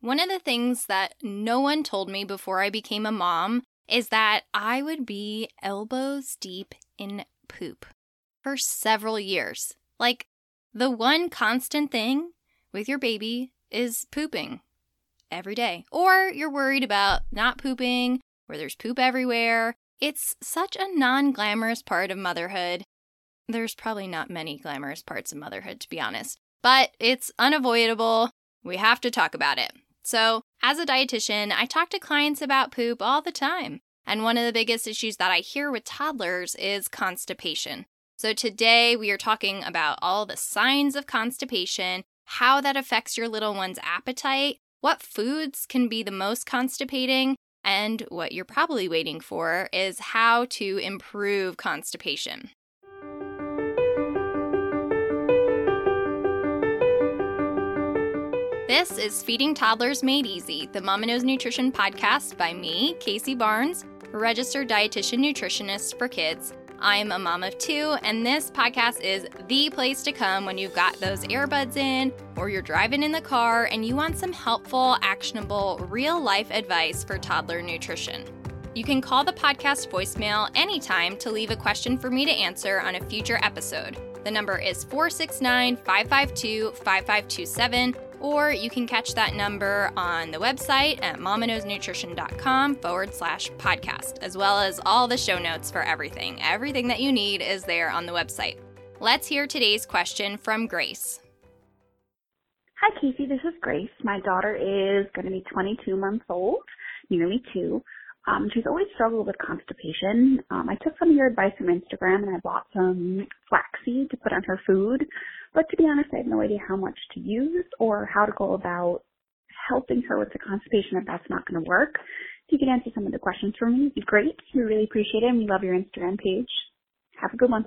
One of the things that no one told me before I became a mom is that I would be elbows deep in poop for several years. Like, the one constant thing with your baby is pooping every day. Or you're worried about not pooping, where there's poop everywhere. It's such a non glamorous part of motherhood. There's probably not many glamorous parts of motherhood, to be honest, but it's unavoidable. We have to talk about it. So, as a dietitian, I talk to clients about poop all the time. And one of the biggest issues that I hear with toddlers is constipation. So, today we are talking about all the signs of constipation, how that affects your little one's appetite, what foods can be the most constipating, and what you're probably waiting for is how to improve constipation. This is Feeding Toddlers Made Easy, the Mama Knows Nutrition podcast by me, Kacie Barnes, registered dietitian nutritionist for kids. I'm a mom of two, and this podcast is the place to come when you've got those earbuds in or you're driving in the car and you want some helpful, actionable, real life advice for toddler nutrition. You can call the podcast voicemail anytime to leave a question for me to answer on a future episode. The number is 469 552 5527 or you can catch that number on the website at mamaknowsnutrition.com forward slash podcast, as well as all the show notes for everything. Everything that you need is there on the website. Let's hear today's question from Grace. Hi, Kacie. This is Grace. My daughter is going to be 22 months old, nearly two. Um, she's always struggled with constipation. Um, I took some of your advice from Instagram and I bought some flaxseed to put on her food. But to be honest, I have no idea how much to use or how to go about helping her with the constipation if that's not going to work. If you could answer some of the questions for me, it'd be great. We really appreciate it and we love your Instagram page. Have a good one.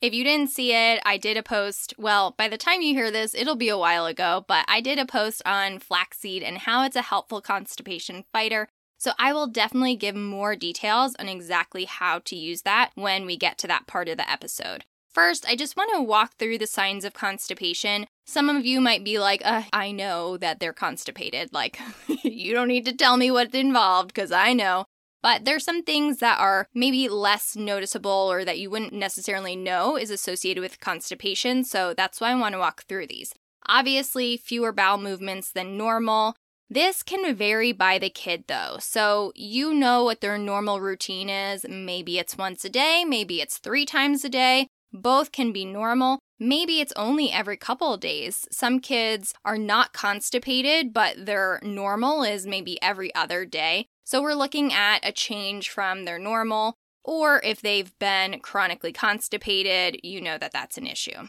If you didn't see it, I did a post. Well, by the time you hear this, it'll be a while ago, but I did a post on flaxseed and how it's a helpful constipation fighter. So I will definitely give more details on exactly how to use that when we get to that part of the episode. First, I just want to walk through the signs of constipation. Some of you might be like, uh, I know that they're constipated. Like, you don't need to tell me what's involved because I know. But there's some things that are maybe less noticeable or that you wouldn't necessarily know is associated with constipation. So that's why I want to walk through these. Obviously, fewer bowel movements than normal. This can vary by the kid though. So you know what their normal routine is. Maybe it's once a day, maybe it's three times a day. Both can be normal. Maybe it's only every couple days. Some kids are not constipated, but their normal is maybe every other day. So we're looking at a change from their normal, or if they've been chronically constipated, you know that that's an issue.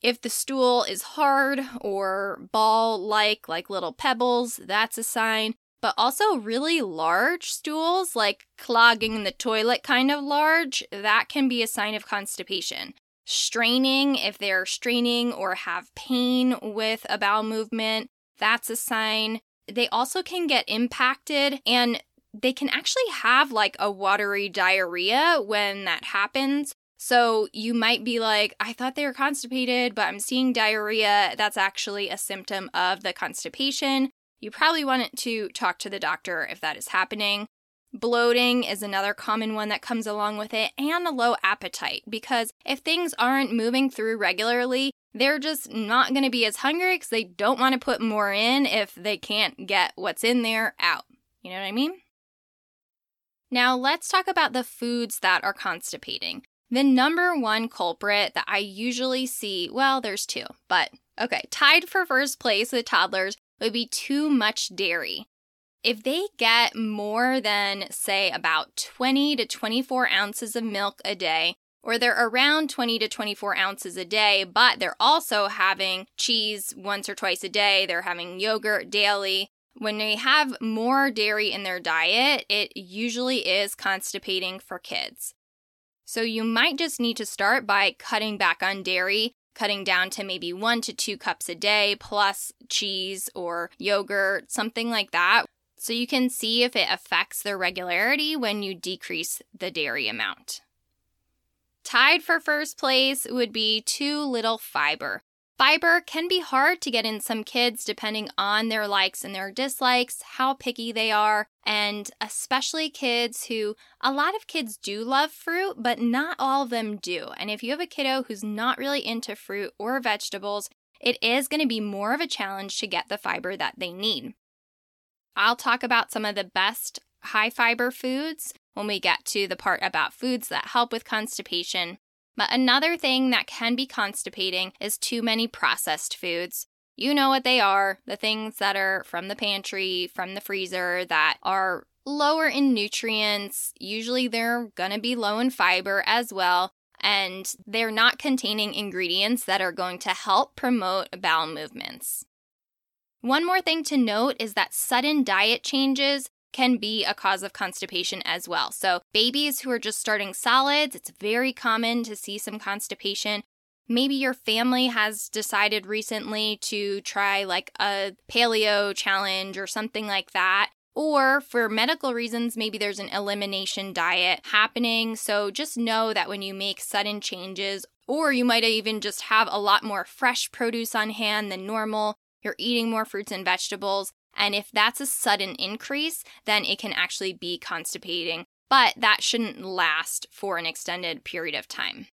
If the stool is hard or ball like, like little pebbles, that's a sign but also really large stools, like clogging the toilet kind of large, that can be a sign of constipation. Straining, if they're straining or have pain with a bowel movement, that's a sign. They also can get impacted and they can actually have like a watery diarrhea when that happens. So you might be like, I thought they were constipated, but I'm seeing diarrhea. That's actually a symptom of the constipation. You probably want to talk to the doctor if that is happening. Bloating is another common one that comes along with it, and a low appetite, because if things aren't moving through regularly, they're just not going to be as hungry because they don't want to put more in if they can't get what's in there out. You know what I mean? Now, let's talk about the foods that are constipating. The number one culprit that I usually see, well, there's two, but okay, tied for first place with toddlers would be too much dairy. If they get more than, say, about 20 to 24 ounces of milk a day, or they're around 20 to 24 ounces a day, but they're also having cheese once or twice a day, they're having yogurt daily. When they have more dairy in their diet, it usually is constipating for kids. So you might just need to start by cutting back on dairy cutting down to maybe one to two cups a day plus cheese or yogurt, something like that. So you can see if it affects their regularity when you decrease the dairy amount. Tied for first place would be too little fiber. Fiber can be hard to get in some kids depending on their likes and their dislikes, how picky they are, and especially kids who a lot of kids do love fruit, but not all of them do. And if you have a kiddo who's not really into fruit or vegetables, it is going to be more of a challenge to get the fiber that they need. I'll talk about some of the best high fiber foods when we get to the part about foods that help with constipation. But another thing that can be constipating is too many processed foods. You know what they are the things that are from the pantry, from the freezer, that are lower in nutrients. Usually they're going to be low in fiber as well. And they're not containing ingredients that are going to help promote bowel movements. One more thing to note is that sudden diet changes can be a cause of constipation as well. So, babies who are just starting solids, it's very common to see some constipation. Maybe your family has decided recently to try like a paleo challenge or something like that. Or for medical reasons, maybe there's an elimination diet happening. So just know that when you make sudden changes, or you might even just have a lot more fresh produce on hand than normal, you're eating more fruits and vegetables, and if that's a sudden increase, then it can actually be constipating, but that shouldn't last for an extended period of time.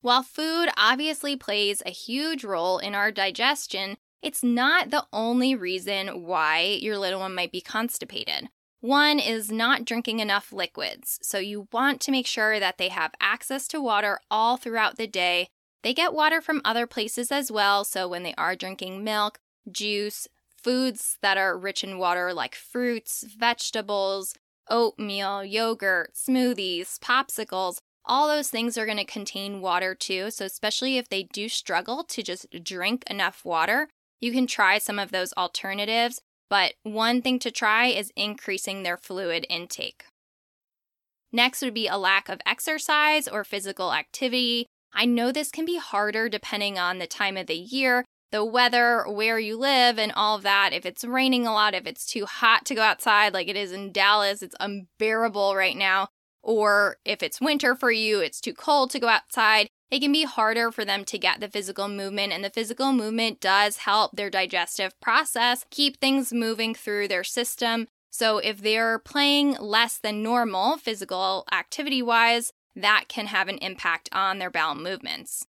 While food obviously plays a huge role in our digestion, it's not the only reason why your little one might be constipated. One is not drinking enough liquids, so you want to make sure that they have access to water all throughout the day. They get water from other places as well, so when they are drinking milk, juice, foods that are rich in water, like fruits, vegetables, oatmeal, yogurt, smoothies, popsicles, all those things are going to contain water too. So, especially if they do struggle to just drink enough water, you can try some of those alternatives. But one thing to try is increasing their fluid intake. Next would be a lack of exercise or physical activity. I know this can be harder depending on the time of the year, the weather, where you live, and all of that. If it's raining a lot, if it's too hot to go outside, like it is in Dallas, it's unbearable right now. Or if it's winter for you, it's too cold to go outside. It can be harder for them to get the physical movement, and the physical movement does help their digestive process keep things moving through their system. So, if they're playing less than normal physical activity wise, that can have an impact on their bowel movements.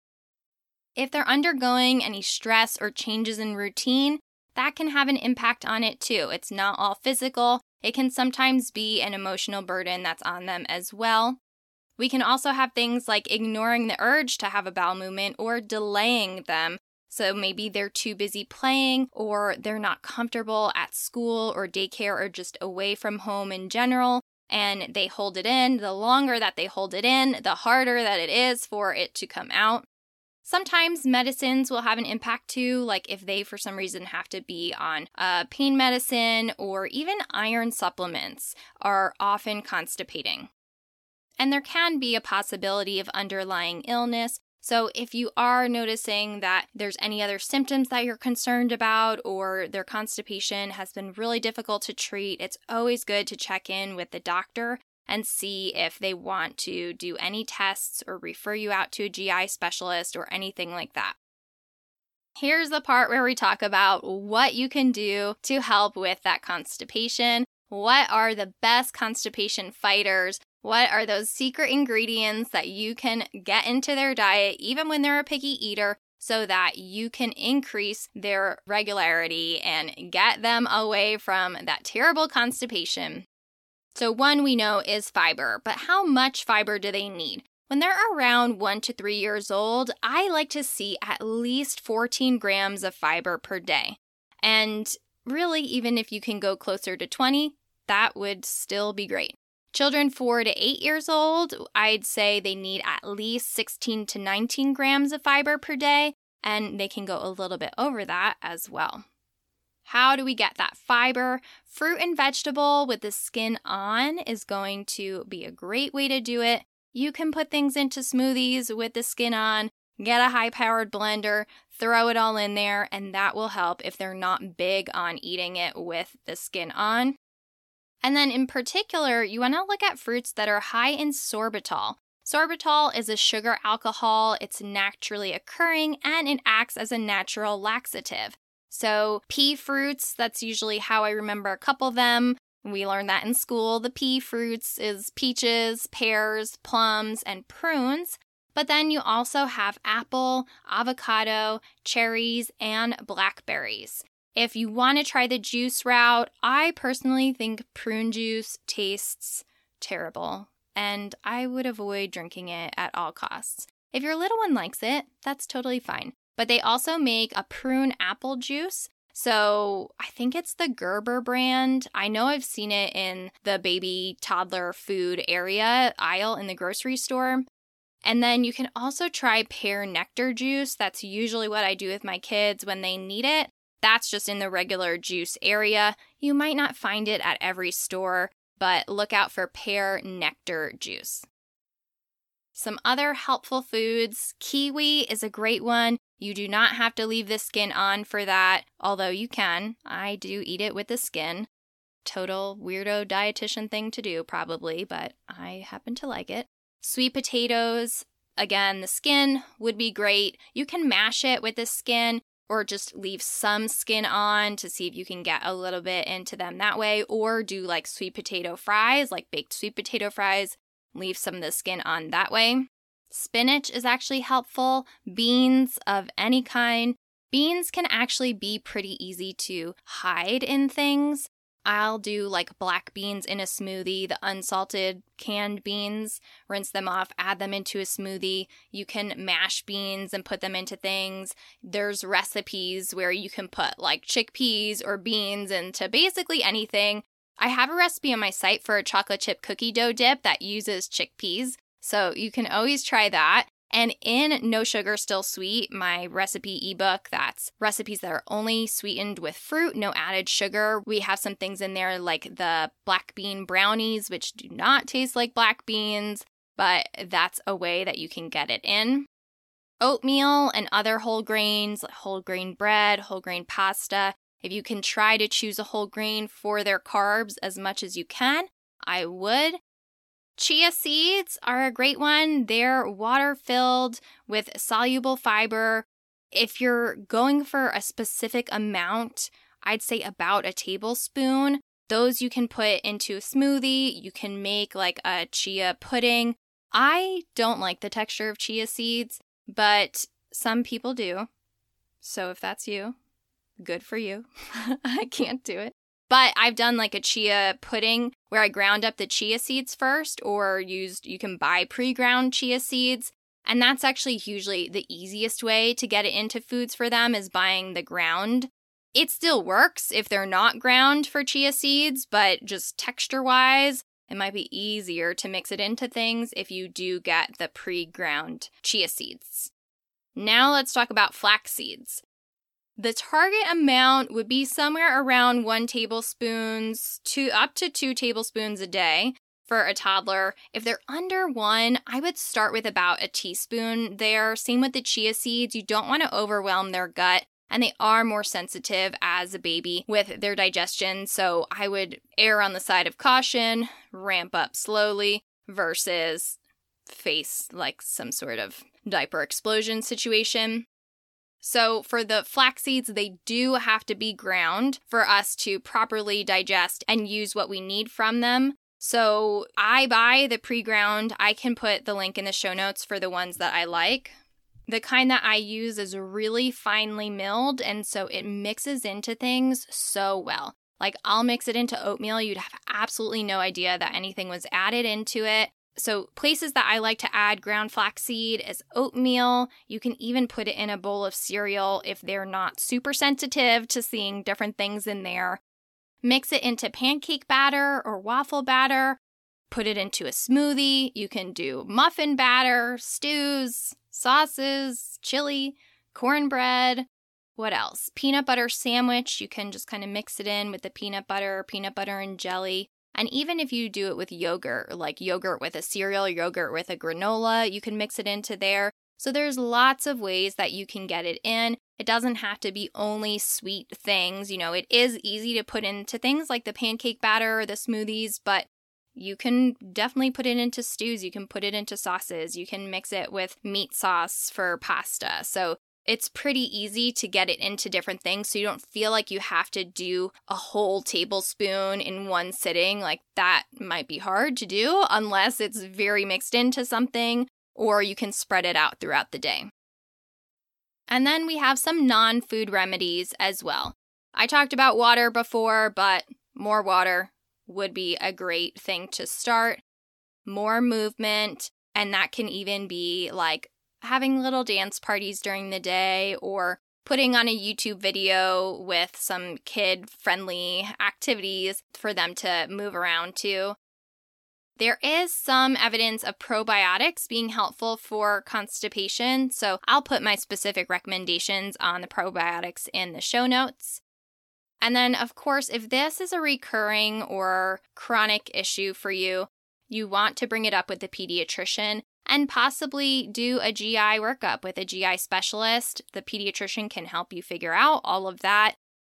If they're undergoing any stress or changes in routine, that can have an impact on it too. It's not all physical, it can sometimes be an emotional burden that's on them as well. We can also have things like ignoring the urge to have a bowel movement or delaying them. So maybe they're too busy playing or they're not comfortable at school or daycare or just away from home in general and they hold it in. The longer that they hold it in, the harder that it is for it to come out. Sometimes medicines will have an impact too, like if they for some reason have to be on uh, pain medicine or even iron supplements are often constipating. And there can be a possibility of underlying illness. So, if you are noticing that there's any other symptoms that you're concerned about or their constipation has been really difficult to treat, it's always good to check in with the doctor and see if they want to do any tests or refer you out to a GI specialist or anything like that. Here's the part where we talk about what you can do to help with that constipation. What are the best constipation fighters? What are those secret ingredients that you can get into their diet, even when they're a picky eater, so that you can increase their regularity and get them away from that terrible constipation so, one we know is fiber, but how much fiber do they need? When they're around one to three years old, I like to see at least 14 grams of fiber per day. And really, even if you can go closer to 20, that would still be great. Children four to eight years old, I'd say they need at least 16 to 19 grams of fiber per day, and they can go a little bit over that as well. How do we get that fiber? Fruit and vegetable with the skin on is going to be a great way to do it. You can put things into smoothies with the skin on, get a high powered blender, throw it all in there, and that will help if they're not big on eating it with the skin on. And then, in particular, you want to look at fruits that are high in sorbitol. Sorbitol is a sugar alcohol, it's naturally occurring, and it acts as a natural laxative. So, P fruits, that's usually how I remember a couple of them. We learned that in school. The P fruits is peaches, pears, plums, and prunes. But then you also have apple, avocado, cherries, and blackberries. If you want to try the juice route, I personally think prune juice tastes terrible, and I would avoid drinking it at all costs. If your little one likes it, that's totally fine. But they also make a prune apple juice. So I think it's the Gerber brand. I know I've seen it in the baby toddler food area aisle in the grocery store. And then you can also try pear nectar juice. That's usually what I do with my kids when they need it. That's just in the regular juice area. You might not find it at every store, but look out for pear nectar juice. Some other helpful foods kiwi is a great one. You do not have to leave the skin on for that, although you can. I do eat it with the skin. Total weirdo dietitian thing to do, probably, but I happen to like it. Sweet potatoes, again, the skin would be great. You can mash it with the skin or just leave some skin on to see if you can get a little bit into them that way, or do like sweet potato fries, like baked sweet potato fries, leave some of the skin on that way. Spinach is actually helpful, beans of any kind. Beans can actually be pretty easy to hide in things. I'll do like black beans in a smoothie, the unsalted canned beans, rinse them off, add them into a smoothie. You can mash beans and put them into things. There's recipes where you can put like chickpeas or beans into basically anything. I have a recipe on my site for a chocolate chip cookie dough dip that uses chickpeas, so you can always try that. And in No Sugar Still Sweet, my recipe ebook, that's recipes that are only sweetened with fruit, no added sugar. We have some things in there like the black bean brownies, which do not taste like black beans, but that's a way that you can get it in. Oatmeal and other whole grains, whole grain bread, whole grain pasta. If you can try to choose a whole grain for their carbs as much as you can, I would. Chia seeds are a great one. They're water filled with soluble fiber. If you're going for a specific amount, I'd say about a tablespoon. Those you can put into a smoothie. You can make like a chia pudding. I don't like the texture of chia seeds, but some people do. So if that's you, good for you. I can't do it. But I've done like a chia pudding where I ground up the chia seeds first, or used, you can buy pre ground chia seeds. And that's actually usually the easiest way to get it into foods for them is buying the ground. It still works if they're not ground for chia seeds, but just texture wise, it might be easier to mix it into things if you do get the pre ground chia seeds. Now let's talk about flax seeds. The target amount would be somewhere around one tablespoons to up to two tablespoons a day for a toddler. If they're under one, I would start with about a teaspoon there. Same with the chia seeds. You don't want to overwhelm their gut. And they are more sensitive as a baby with their digestion. So I would err on the side of caution, ramp up slowly versus face like some sort of diaper explosion situation. So, for the flax seeds, they do have to be ground for us to properly digest and use what we need from them. So, I buy the pre ground. I can put the link in the show notes for the ones that I like. The kind that I use is really finely milled, and so it mixes into things so well. Like, I'll mix it into oatmeal. You'd have absolutely no idea that anything was added into it. So, places that I like to add ground flaxseed is oatmeal. You can even put it in a bowl of cereal if they're not super sensitive to seeing different things in there. Mix it into pancake batter or waffle batter. Put it into a smoothie. You can do muffin batter, stews, sauces, chili, cornbread. What else? Peanut butter sandwich. You can just kind of mix it in with the peanut butter, peanut butter and jelly. And even if you do it with yogurt, like yogurt with a cereal, yogurt with a granola, you can mix it into there. So there's lots of ways that you can get it in. It doesn't have to be only sweet things. You know, it is easy to put into things like the pancake batter or the smoothies, but you can definitely put it into stews. You can put it into sauces. You can mix it with meat sauce for pasta. So it's pretty easy to get it into different things so you don't feel like you have to do a whole tablespoon in one sitting. Like that might be hard to do unless it's very mixed into something or you can spread it out throughout the day. And then we have some non food remedies as well. I talked about water before, but more water would be a great thing to start. More movement, and that can even be like having little dance parties during the day or putting on a YouTube video with some kid friendly activities for them to move around to. There is some evidence of probiotics being helpful for constipation, so I'll put my specific recommendations on the probiotics in the show notes. And then, of course, if this is a recurring or chronic issue for you, you want to bring it up with the pediatrician and possibly do a GI workup with a GI specialist. The pediatrician can help you figure out all of that.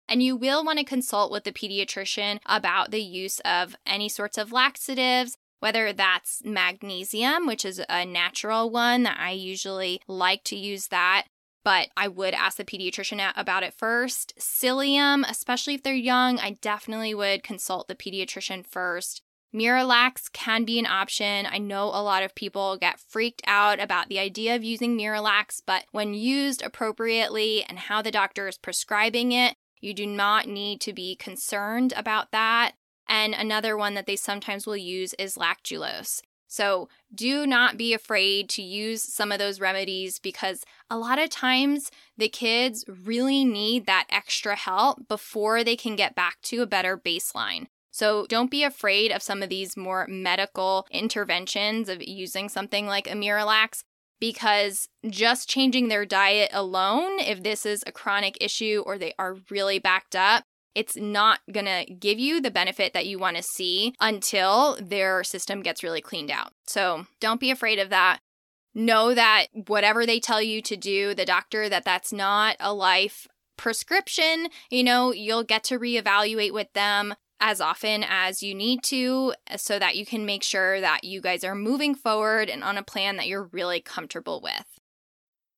And you will want to consult with the pediatrician about the use of any sorts of laxatives, whether that's magnesium, which is a natural one that I usually like to use that. But I would ask the pediatrician about it first. Psyllium, especially if they're young, I definitely would consult the pediatrician first. Miralax can be an option. I know a lot of people get freaked out about the idea of using Miralax, but when used appropriately and how the doctor is prescribing it, you do not need to be concerned about that. And another one that they sometimes will use is lactulose. So do not be afraid to use some of those remedies because a lot of times the kids really need that extra help before they can get back to a better baseline. So don't be afraid of some of these more medical interventions of using something like a Miralax because just changing their diet alone, if this is a chronic issue or they are really backed up, it's not going to give you the benefit that you want to see until their system gets really cleaned out. So don't be afraid of that. Know that whatever they tell you to do, the doctor, that that's not a life prescription. You know, you'll get to reevaluate with them as often as you need to uh, so that you can make sure that you guys are moving forward and on a plan that you're really comfortable with.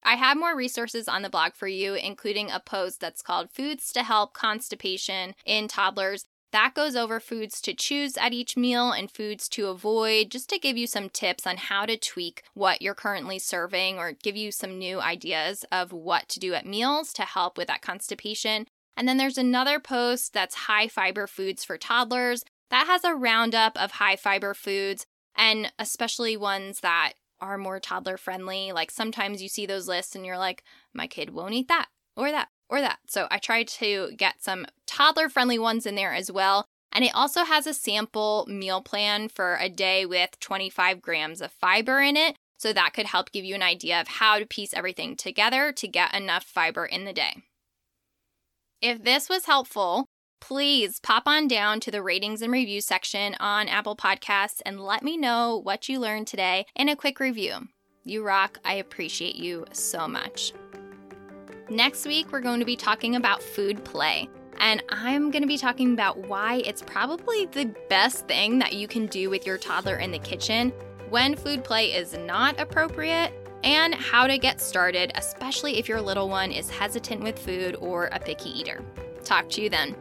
I have more resources on the blog for you, including a post that's called Foods to Help Constipation in Toddlers. That goes over foods to choose at each meal and foods to avoid, just to give you some tips on how to tweak what you're currently serving or give you some new ideas of what to do at meals to help with that constipation. And then there's another post that's high fiber foods for toddlers. That has a roundup of high fiber foods and especially ones that are more toddler friendly. Like sometimes you see those lists and you're like, my kid won't eat that or that or that. So I tried to get some toddler friendly ones in there as well. And it also has a sample meal plan for a day with 25 grams of fiber in it. So that could help give you an idea of how to piece everything together to get enough fiber in the day. If this was helpful, please pop on down to the ratings and review section on Apple Podcasts and let me know what you learned today in a quick review. You rock. I appreciate you so much. Next week, we're going to be talking about food play. And I'm going to be talking about why it's probably the best thing that you can do with your toddler in the kitchen when food play is not appropriate and how to get started, especially if your little one is hesitant with food or a picky eater. Talk to you then.